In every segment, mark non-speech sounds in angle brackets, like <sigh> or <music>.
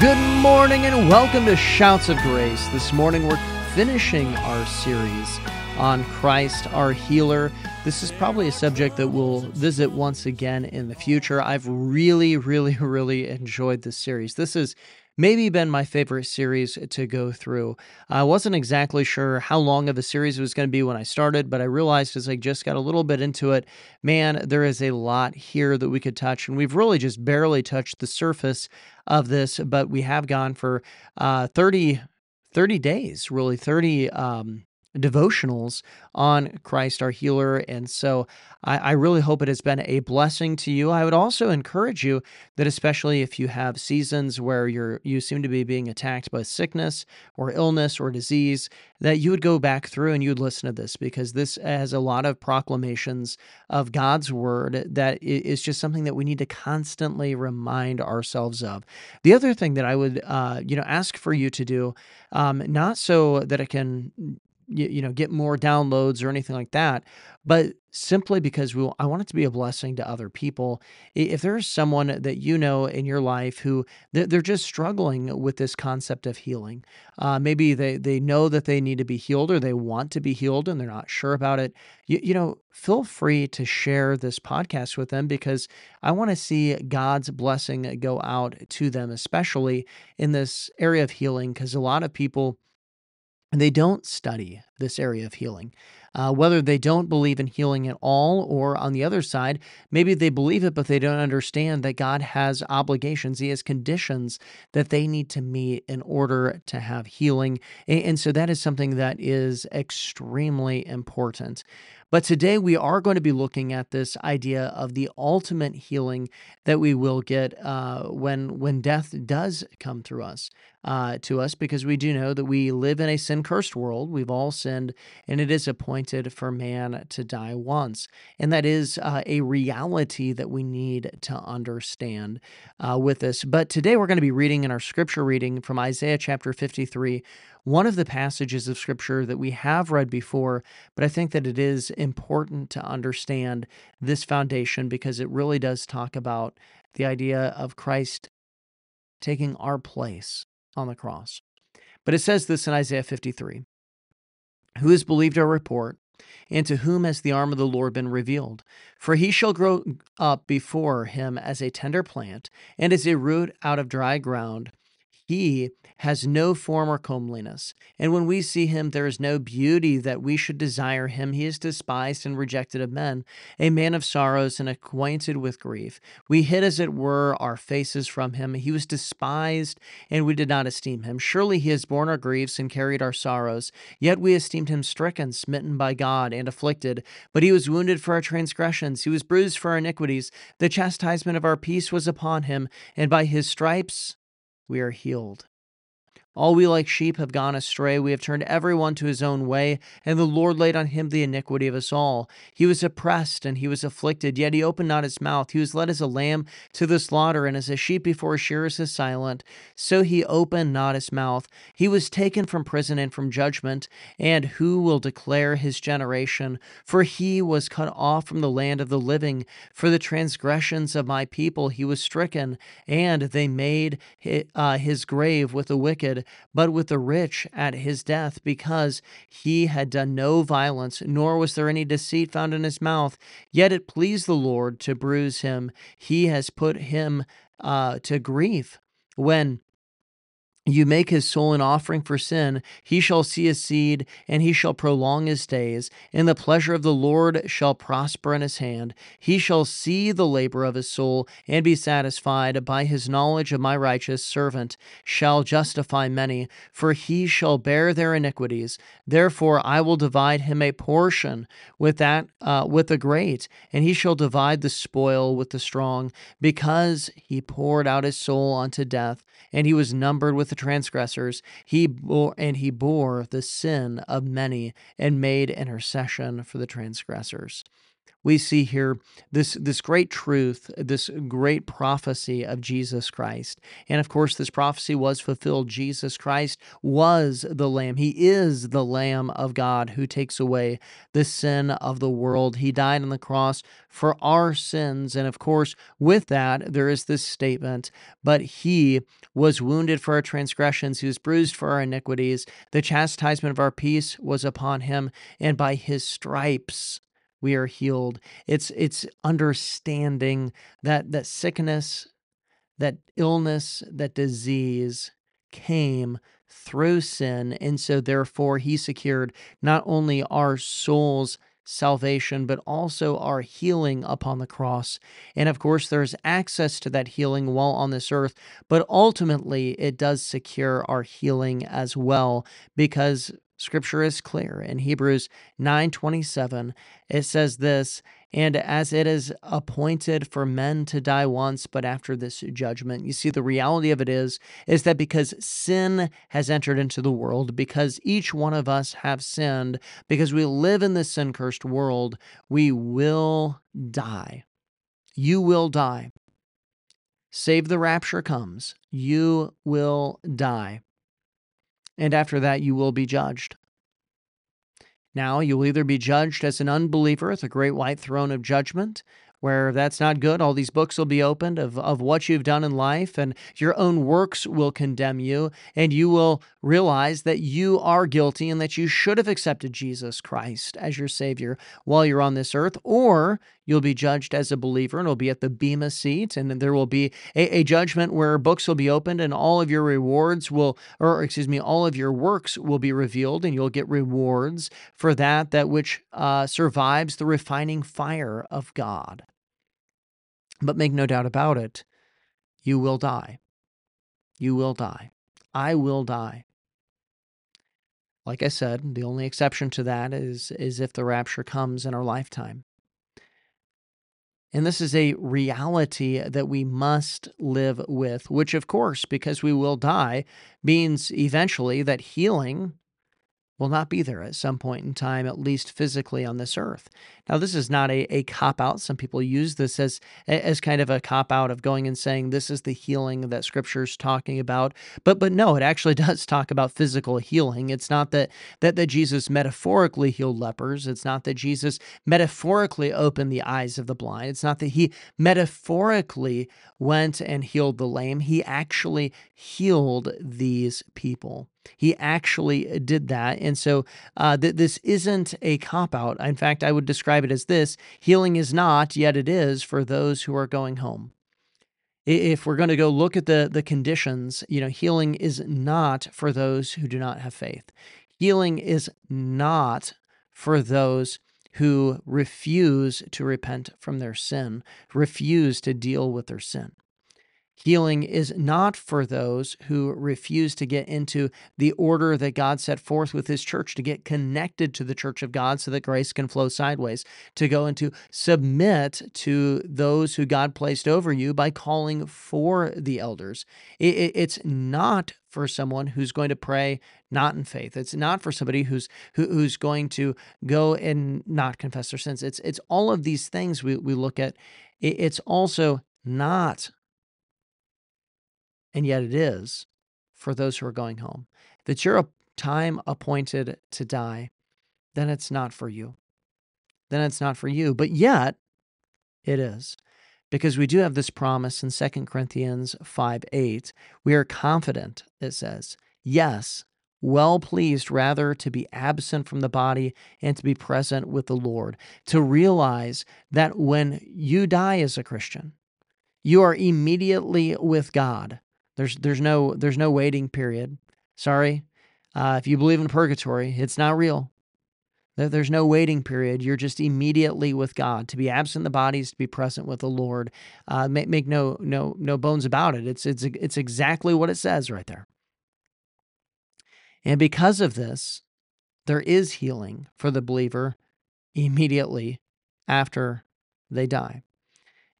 Good morning and welcome to Shouts of Grace. This morning we're finishing our series on Christ, our healer. This is probably a subject that we'll visit once again in the future. I've really, really, <laughs> really enjoyed this series. This is maybe been my favorite series to go through. I wasn't exactly sure how long of a series it was going to be when I started, but I realized as I just got a little bit into it, man, there is a lot here that we could touch. And we've really just barely touched the surface of this, but we have gone for uh, 30, 30 days, really 30 um, devotionals on Christ our healer. And so I, I, really hope it has been a blessing to you. I would also encourage you that especially if you have seasons where you're you seem to be being attacked by sickness or illness or disease, that you would go back through and you would listen to this because this has a lot of proclamations of God's word that is just something that we need to constantly remind ourselves of. The other thing that I would uh, you know ask for you to do, um, not so that it can you, you know get more downloads or anything like that but simply because we I want it to be a blessing to other people. If there's someone that you know in your life who they're just struggling with this concept of healing uh, maybe they they know that they need to be healed or they want to be healed and they're not sure about it you, you know feel free to share this podcast with them because i want to see god's blessing go out to them especially in this area of healing because a lot of people they don't study this area of healing. Uh, whether they don't believe in healing at all, or on the other side, maybe they believe it, but they don't understand that God has obligations. He has conditions that they need to meet in order to have healing. And, and so that is something that is extremely important. But today we are going to be looking at this idea of the ultimate healing that we will get uh, when when death does come through us uh, to us, because we do know that we live in a sin cursed world. We've all sinned, and it is appointed for man to die once, and that is uh, a reality that we need to understand uh, with this. But today we're going to be reading in our scripture reading from Isaiah chapter fifty three one of the passages of scripture that we have read before, but I think that it is important to understand this foundation because it really does talk about the idea of Christ taking our place on the cross. But it says this in Isaiah 53 Who has believed our report? And to whom has the arm of the Lord been revealed? For he shall grow up before him as a tender plant, and as a root out of dry ground. He has no form or comeliness. And when we see him, there is no beauty that we should desire him. He is despised and rejected of men, a man of sorrows and acquainted with grief. We hid, as it were, our faces from him. He was despised, and we did not esteem him. Surely he has borne our griefs and carried our sorrows. Yet we esteemed him stricken, smitten by God, and afflicted. But he was wounded for our transgressions, he was bruised for our iniquities. The chastisement of our peace was upon him, and by his stripes we are healed. All we like sheep have gone astray. We have turned everyone to his own way, and the Lord laid on him the iniquity of us all. He was oppressed and he was afflicted, yet he opened not his mouth. He was led as a lamb to the slaughter, and as a sheep before shearers is silent, so he opened not his mouth. He was taken from prison and from judgment, and who will declare his generation? For he was cut off from the land of the living. For the transgressions of my people he was stricken, and they made uh, his grave with the wicked but with the rich at his death, because he had done no violence, nor was there any deceit found in his mouth. Yet it pleased the Lord to bruise him. He has put him uh, to grief. When you make his soul an offering for sin, he shall see his seed, and he shall prolong his days, and the pleasure of the Lord shall prosper in his hand. He shall see the labor of his soul, and be satisfied. By his knowledge of my righteous servant shall justify many, for he shall bear their iniquities. Therefore I will divide him a portion with that uh, with the great, and he shall divide the spoil with the strong, because he poured out his soul unto death, and he was numbered with the transgressors. He bore and he bore the sin of many and made intercession for the transgressors. We see here this this great truth, this great prophecy of Jesus Christ. And of course, this prophecy was fulfilled. Jesus Christ was the Lamb. He is the Lamb of God who takes away the sin of the world. He died on the cross for our sins. And of course, with that, there is this statement, but he was wounded for our transgressions, he was bruised for our iniquities. The chastisement of our peace was upon him, and by his stripes we are healed. It's it's understanding that that sickness, that illness, that disease came through sin and so therefore he secured not only our souls salvation but also our healing upon the cross and of course there's access to that healing while on this earth but ultimately it does secure our healing as well because Scripture is clear. In Hebrews 9:27, it says this, and as it is appointed for men to die once, but after this judgment. You see, the reality of it is, is that because sin has entered into the world, because each one of us have sinned, because we live in this sin-cursed world, we will die. You will die. Save the rapture comes. You will die and after that you will be judged. Now, you'll either be judged as an unbeliever at the great white throne of judgment, where that's not good. All these books will be opened of, of what you've done in life, and your own works will condemn you, and you will realize that you are guilty and that you should have accepted Jesus Christ as your Savior while you're on this earth, or you'll be judged as a believer and it'll be at the Bema seat, and there will be a, a judgment where books will be opened and all of your rewards will, or excuse me, all of your works will be revealed, and you'll get rewards for that, that which uh, survives the refining fire of God. But make no doubt about it, you will die. You will die. I will die. Like I said, the only exception to that is, is if the rapture comes in our lifetime. And this is a reality that we must live with, which, of course, because we will die, means eventually that healing will not be there at some point in time, at least physically on this earth. Now, this is not a, a cop out. Some people use this as as kind of a cop out of going and saying this is the healing that Scripture's talking about. But but no, it actually <laughs> does talk about physical healing. It's not that that that Jesus metaphorically healed lepers. It's not that Jesus metaphorically opened the eyes of the blind. It's not that he metaphorically went and healed the lame. He actually healed these people. He actually did that. And so uh, th- this isn't a cop out. In fact, I would describe it as this healing is not, yet it is for those who are going home. If we're going to go look at the, the conditions, you know, healing is not for those who do not have faith. Healing is not for those who refuse to repent from their sin, refuse to deal with their sin. Healing is not for those who refuse to get into the order that God set forth with His church, to get connected to the church of God so that grace can flow sideways, to go and to submit to those who God placed over you by calling for the elders. it's not for someone who's going to pray not in faith. It's not for somebody who's who, who's going to go and not confess their sins. It's it's all of these things we, we look at. It's also not and yet it is for those who are going home. If it's your time appointed to die, then it's not for you. Then it's not for you. But yet, it is. Because we do have this promise in 2 Corinthians 5 8. We are confident, it says, yes, well pleased rather to be absent from the body and to be present with the Lord. To realize that when you die as a Christian, you are immediately with God. There's there's no there's no waiting period. Sorry, uh, if you believe in purgatory, it's not real. There's no waiting period. You're just immediately with God. To be absent the bodies, to be present with the Lord. Uh, make, make no no no bones about it. It's it's it's exactly what it says right there. And because of this, there is healing for the believer immediately after they die.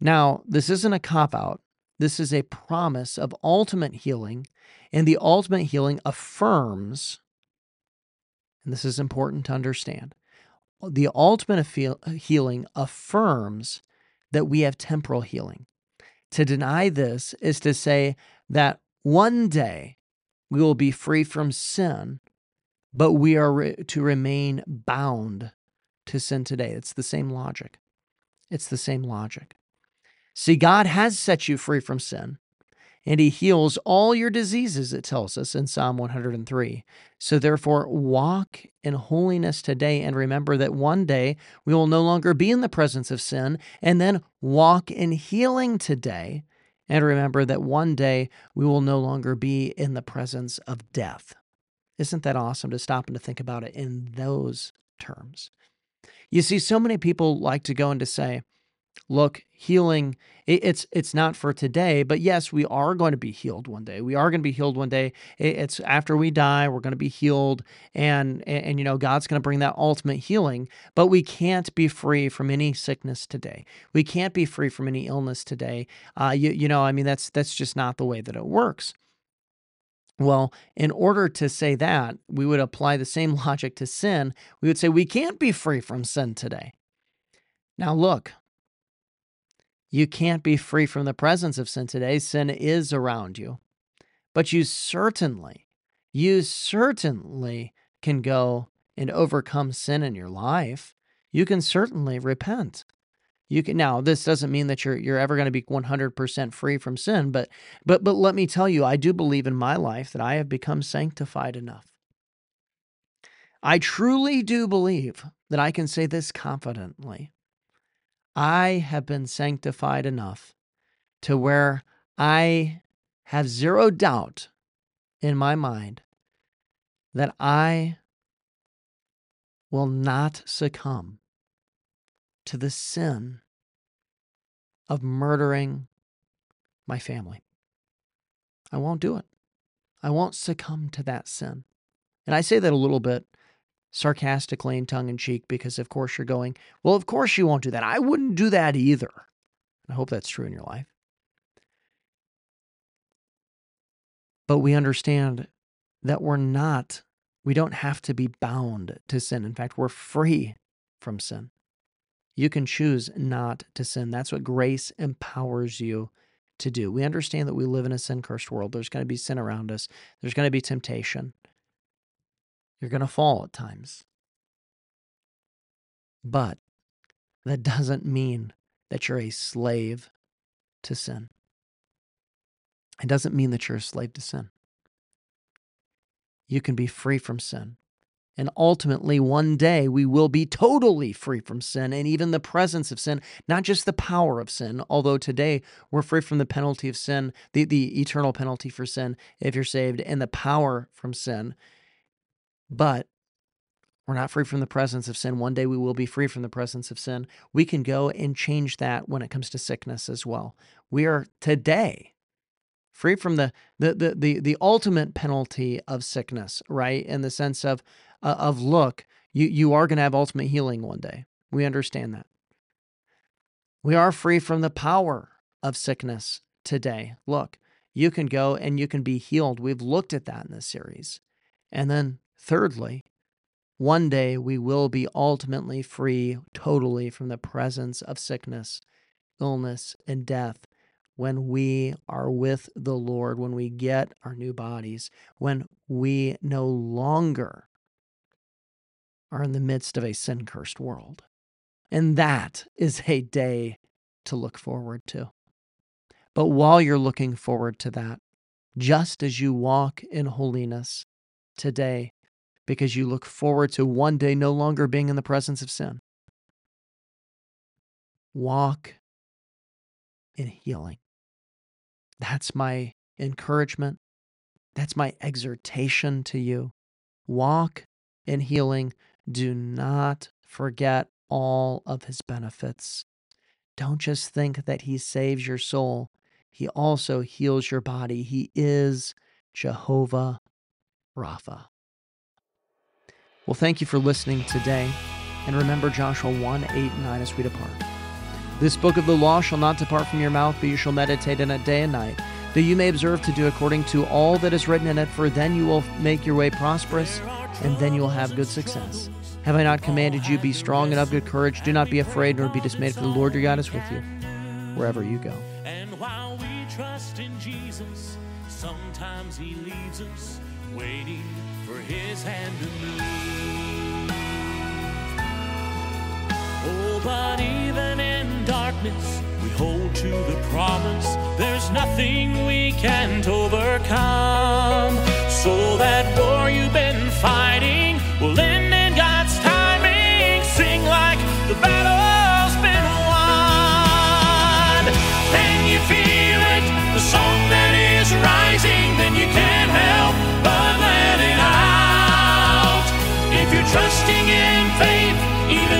Now, this isn't a cop out. This is a promise of ultimate healing, and the ultimate healing affirms, and this is important to understand the ultimate uh, healing affirms that we have temporal healing. To deny this is to say that one day we will be free from sin, but we are re- to remain bound to sin today. It's the same logic. It's the same logic. See, God has set you free from sin, and He heals all your diseases, it tells us in Psalm 103. So, therefore, walk in holiness today and remember that one day we will no longer be in the presence of sin, and then walk in healing today and remember that one day we will no longer be in the presence of death. Isn't that awesome to stop and to think about it in those terms? You see, so many people like to go and to say, look, healing it's it's not for today, but yes, we are going to be healed one day. We are going to be healed one day. It's after we die, we're going to be healed and and, and you know, God's going to bring that ultimate healing, but we can't be free from any sickness today. We can't be free from any illness today. Uh you you know, I mean that's that's just not the way that it works. Well, in order to say that, we would apply the same <laughs> logic to sin. We would say we can't be free from sin today. Now, look, you can't be free from the presence of sin today. Sin is around you. But you certainly, you certainly can go and overcome sin in your life. You can certainly repent. You can now this doesn't mean that you're you're ever going to be 100% free from sin, but but but let me tell you, I do believe in my life that I have become sanctified enough. I truly do believe that I can say this confidently. I have been sanctified enough to where I have zero doubt in my mind that I will not succumb to the sin of murdering my family. I won't do it. I won't succumb to that sin. And I say that a little bit sarcastically and tongue in cheek because, of course, you're going, well, of course you won't do that. I wouldn't do that either. I hope that's true in your life. But we understand that we're not, we don't have to be bound to sin. In fact, we're free from sin. You can choose not to sin. That's what grace empowers you to do. We understand that we live in a sin cursed world. There's going to be sin around us, there's going to be temptation. You're going to fall at times. But that doesn't mean that you're a slave to sin. It doesn't mean that you're a slave to sin. You can be free from sin. And ultimately, one day we will be totally free from sin and even the presence of sin, not just the power of sin, although today we're free from the penalty of sin, the, the eternal penalty for sin if you're saved, and the power from sin. But we're not free from the presence of sin. One day we will be free from the presence of sin. We can go and change that when it comes to sickness as well. We are today free from the the the the, the ultimate penalty of sickness, right? In the sense of uh, of look, you you are going to have ultimate healing one day. We understand that. We are free from the power of sickness today. Look, you can go and you can be healed. We've looked at that in this series. And then Thirdly, one day we will be ultimately free totally from the presence of sickness, illness, and death when we are with the Lord, when we get our new bodies, when we no longer are in the midst of a sin cursed world. And that is a day to look forward to. But while you're looking forward to that, just as you walk in holiness today, because you look forward to one day no longer being in the presence of sin. Walk in healing. That's my encouragement. That's my exhortation to you. Walk in healing. Do not forget all of his benefits. Don't just think that he saves your soul, he also heals your body. He is Jehovah Rapha. Well, thank you for listening today, and remember Joshua 1 8 9 as we depart. This book of the law shall not depart from your mouth, but you shall meditate in it day and night, that you may observe to do according to all that is written in it, for then you will make your way prosperous, and then you will have good success. Have I not commanded you, be strong and of good courage? Do not be afraid nor be dismayed, for the Lord your God is with you wherever you go. And while we trust in Jesus, sometimes He leaves us waiting for his hand to move. Oh, but even in darkness, we hold to the promise there's nothing we can't overcome. So that war you've been fighting. Even